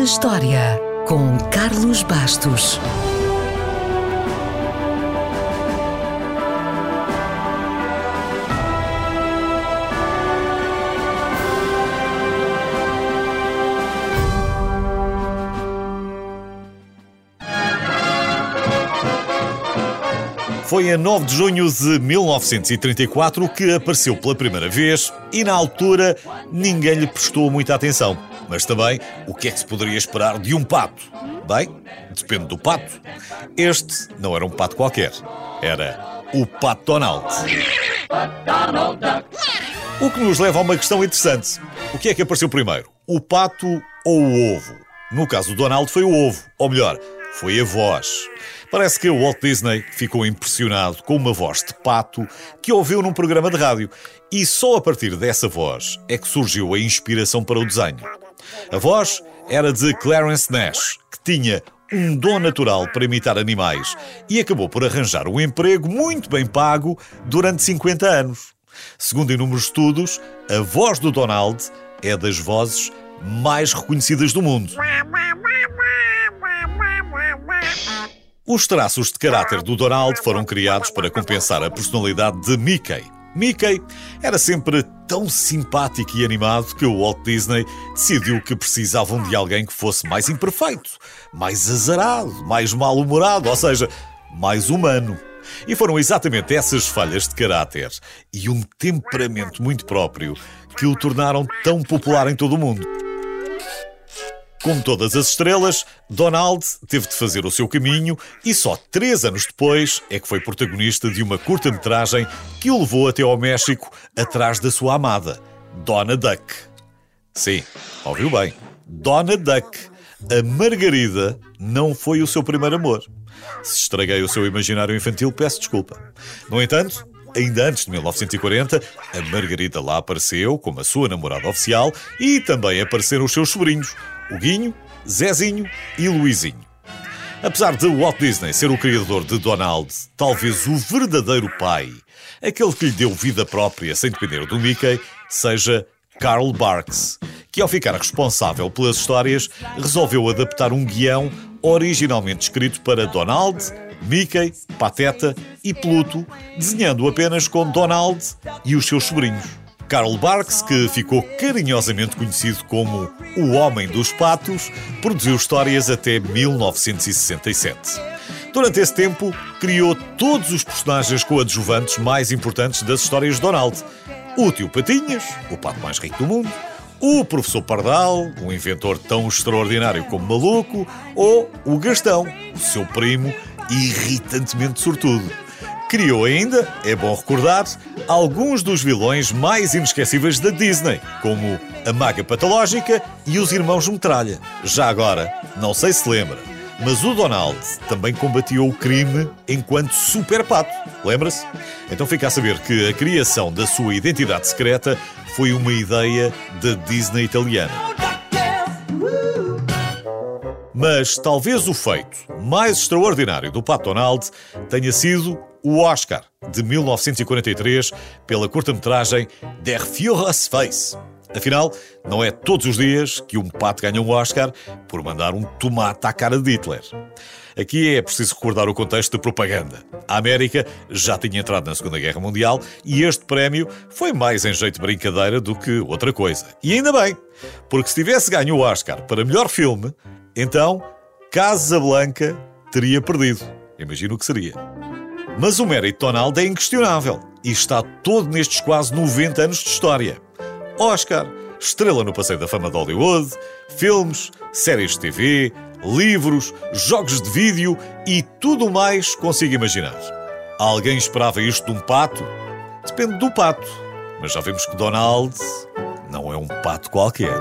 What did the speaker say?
na História, com Carlos Bastos. Foi a 9 de junho de 1934 que apareceu pela primeira vez e, na altura, ninguém lhe prestou muita atenção. Mas também, o que é que se poderia esperar de um pato? Bem, depende do pato. Este não era um pato qualquer. Era o Pato Donald. O que nos leva a uma questão interessante. O que é que apareceu primeiro? O pato ou o ovo? No caso do Donald foi o ovo, ou melhor, foi a voz. Parece que o Walt Disney ficou impressionado com uma voz de pato que ouviu num programa de rádio e só a partir dessa voz é que surgiu a inspiração para o desenho. A voz era de Clarence Nash, que tinha um dom natural para imitar animais e acabou por arranjar um emprego muito bem pago durante 50 anos. Segundo inúmeros estudos, a voz do Donald é das vozes mais reconhecidas do mundo. Os traços de caráter do Donald foram criados para compensar a personalidade de Mickey. Mickey era sempre tão simpático e animado que o Walt Disney decidiu que precisavam de alguém que fosse mais imperfeito, mais azarado, mais mal-humorado, ou seja, mais humano. E foram exatamente essas falhas de caráter e um temperamento muito próprio que o tornaram tão popular em todo o mundo. Como todas as estrelas, Donald teve de fazer o seu caminho e só três anos depois é que foi protagonista de uma curta-metragem que o levou até ao México atrás da sua amada, Donna Duck. Sim, ouviu bem. Donna Duck. A Margarida não foi o seu primeiro amor. Se estraguei o seu imaginário infantil, peço desculpa. No entanto, ainda antes de 1940, a Margarida lá apareceu como a sua namorada oficial e também apareceram os seus sobrinhos, o Guinho, Zezinho e Luizinho. Apesar de Walt Disney ser o criador de Donald, talvez o verdadeiro pai, aquele que lhe deu vida própria sem depender do Mickey, seja Carl Barks, que ao ficar responsável pelas histórias, resolveu adaptar um guião originalmente escrito para Donald, Mickey, Pateta e Pluto, desenhando apenas com Donald e os seus sobrinhos. Carl Barks, que ficou carinhosamente conhecido como o Homem dos Patos, produziu histórias até 1967. Durante esse tempo, criou todos os personagens coadjuvantes mais importantes das histórias de Donald. O tio Patinhas, o pato mais rico do mundo, o professor Pardal, um inventor tão extraordinário como maluco, ou o Gastão, o seu primo, irritantemente sortudo. Criou ainda, é bom recordar, alguns dos vilões mais inesquecíveis da Disney, como a Maga Patológica e os Irmãos Metralha. Já agora, não sei se lembra, mas o Donald também combateu o crime enquanto super pato. Lembra-se? Então fica a saber que a criação da sua identidade secreta foi uma ideia da Disney italiana. Mas talvez o feito mais extraordinário do Pato Donald tenha sido o Oscar de 1943 pela curta-metragem Der Führer's Face. Afinal, não é todos os dias que um pato ganha um Oscar por mandar um tomate à cara de Hitler. Aqui é preciso recordar o contexto de propaganda. A América já tinha entrado na Segunda Guerra Mundial e este prémio foi mais em jeito de brincadeira do que outra coisa. E ainda bem, porque se tivesse ganho o Oscar para melhor filme, então Casablanca teria perdido. Imagino o que seria. Mas o mérito de Donald é inquestionável e está todo nestes quase 90 anos de história. Oscar, estrela no Passeio da Fama de Hollywood, filmes, séries de TV, livros, jogos de vídeo e tudo mais consigo imaginar. Alguém esperava isto de um pato? Depende do pato. Mas já vemos que Donald não é um pato qualquer.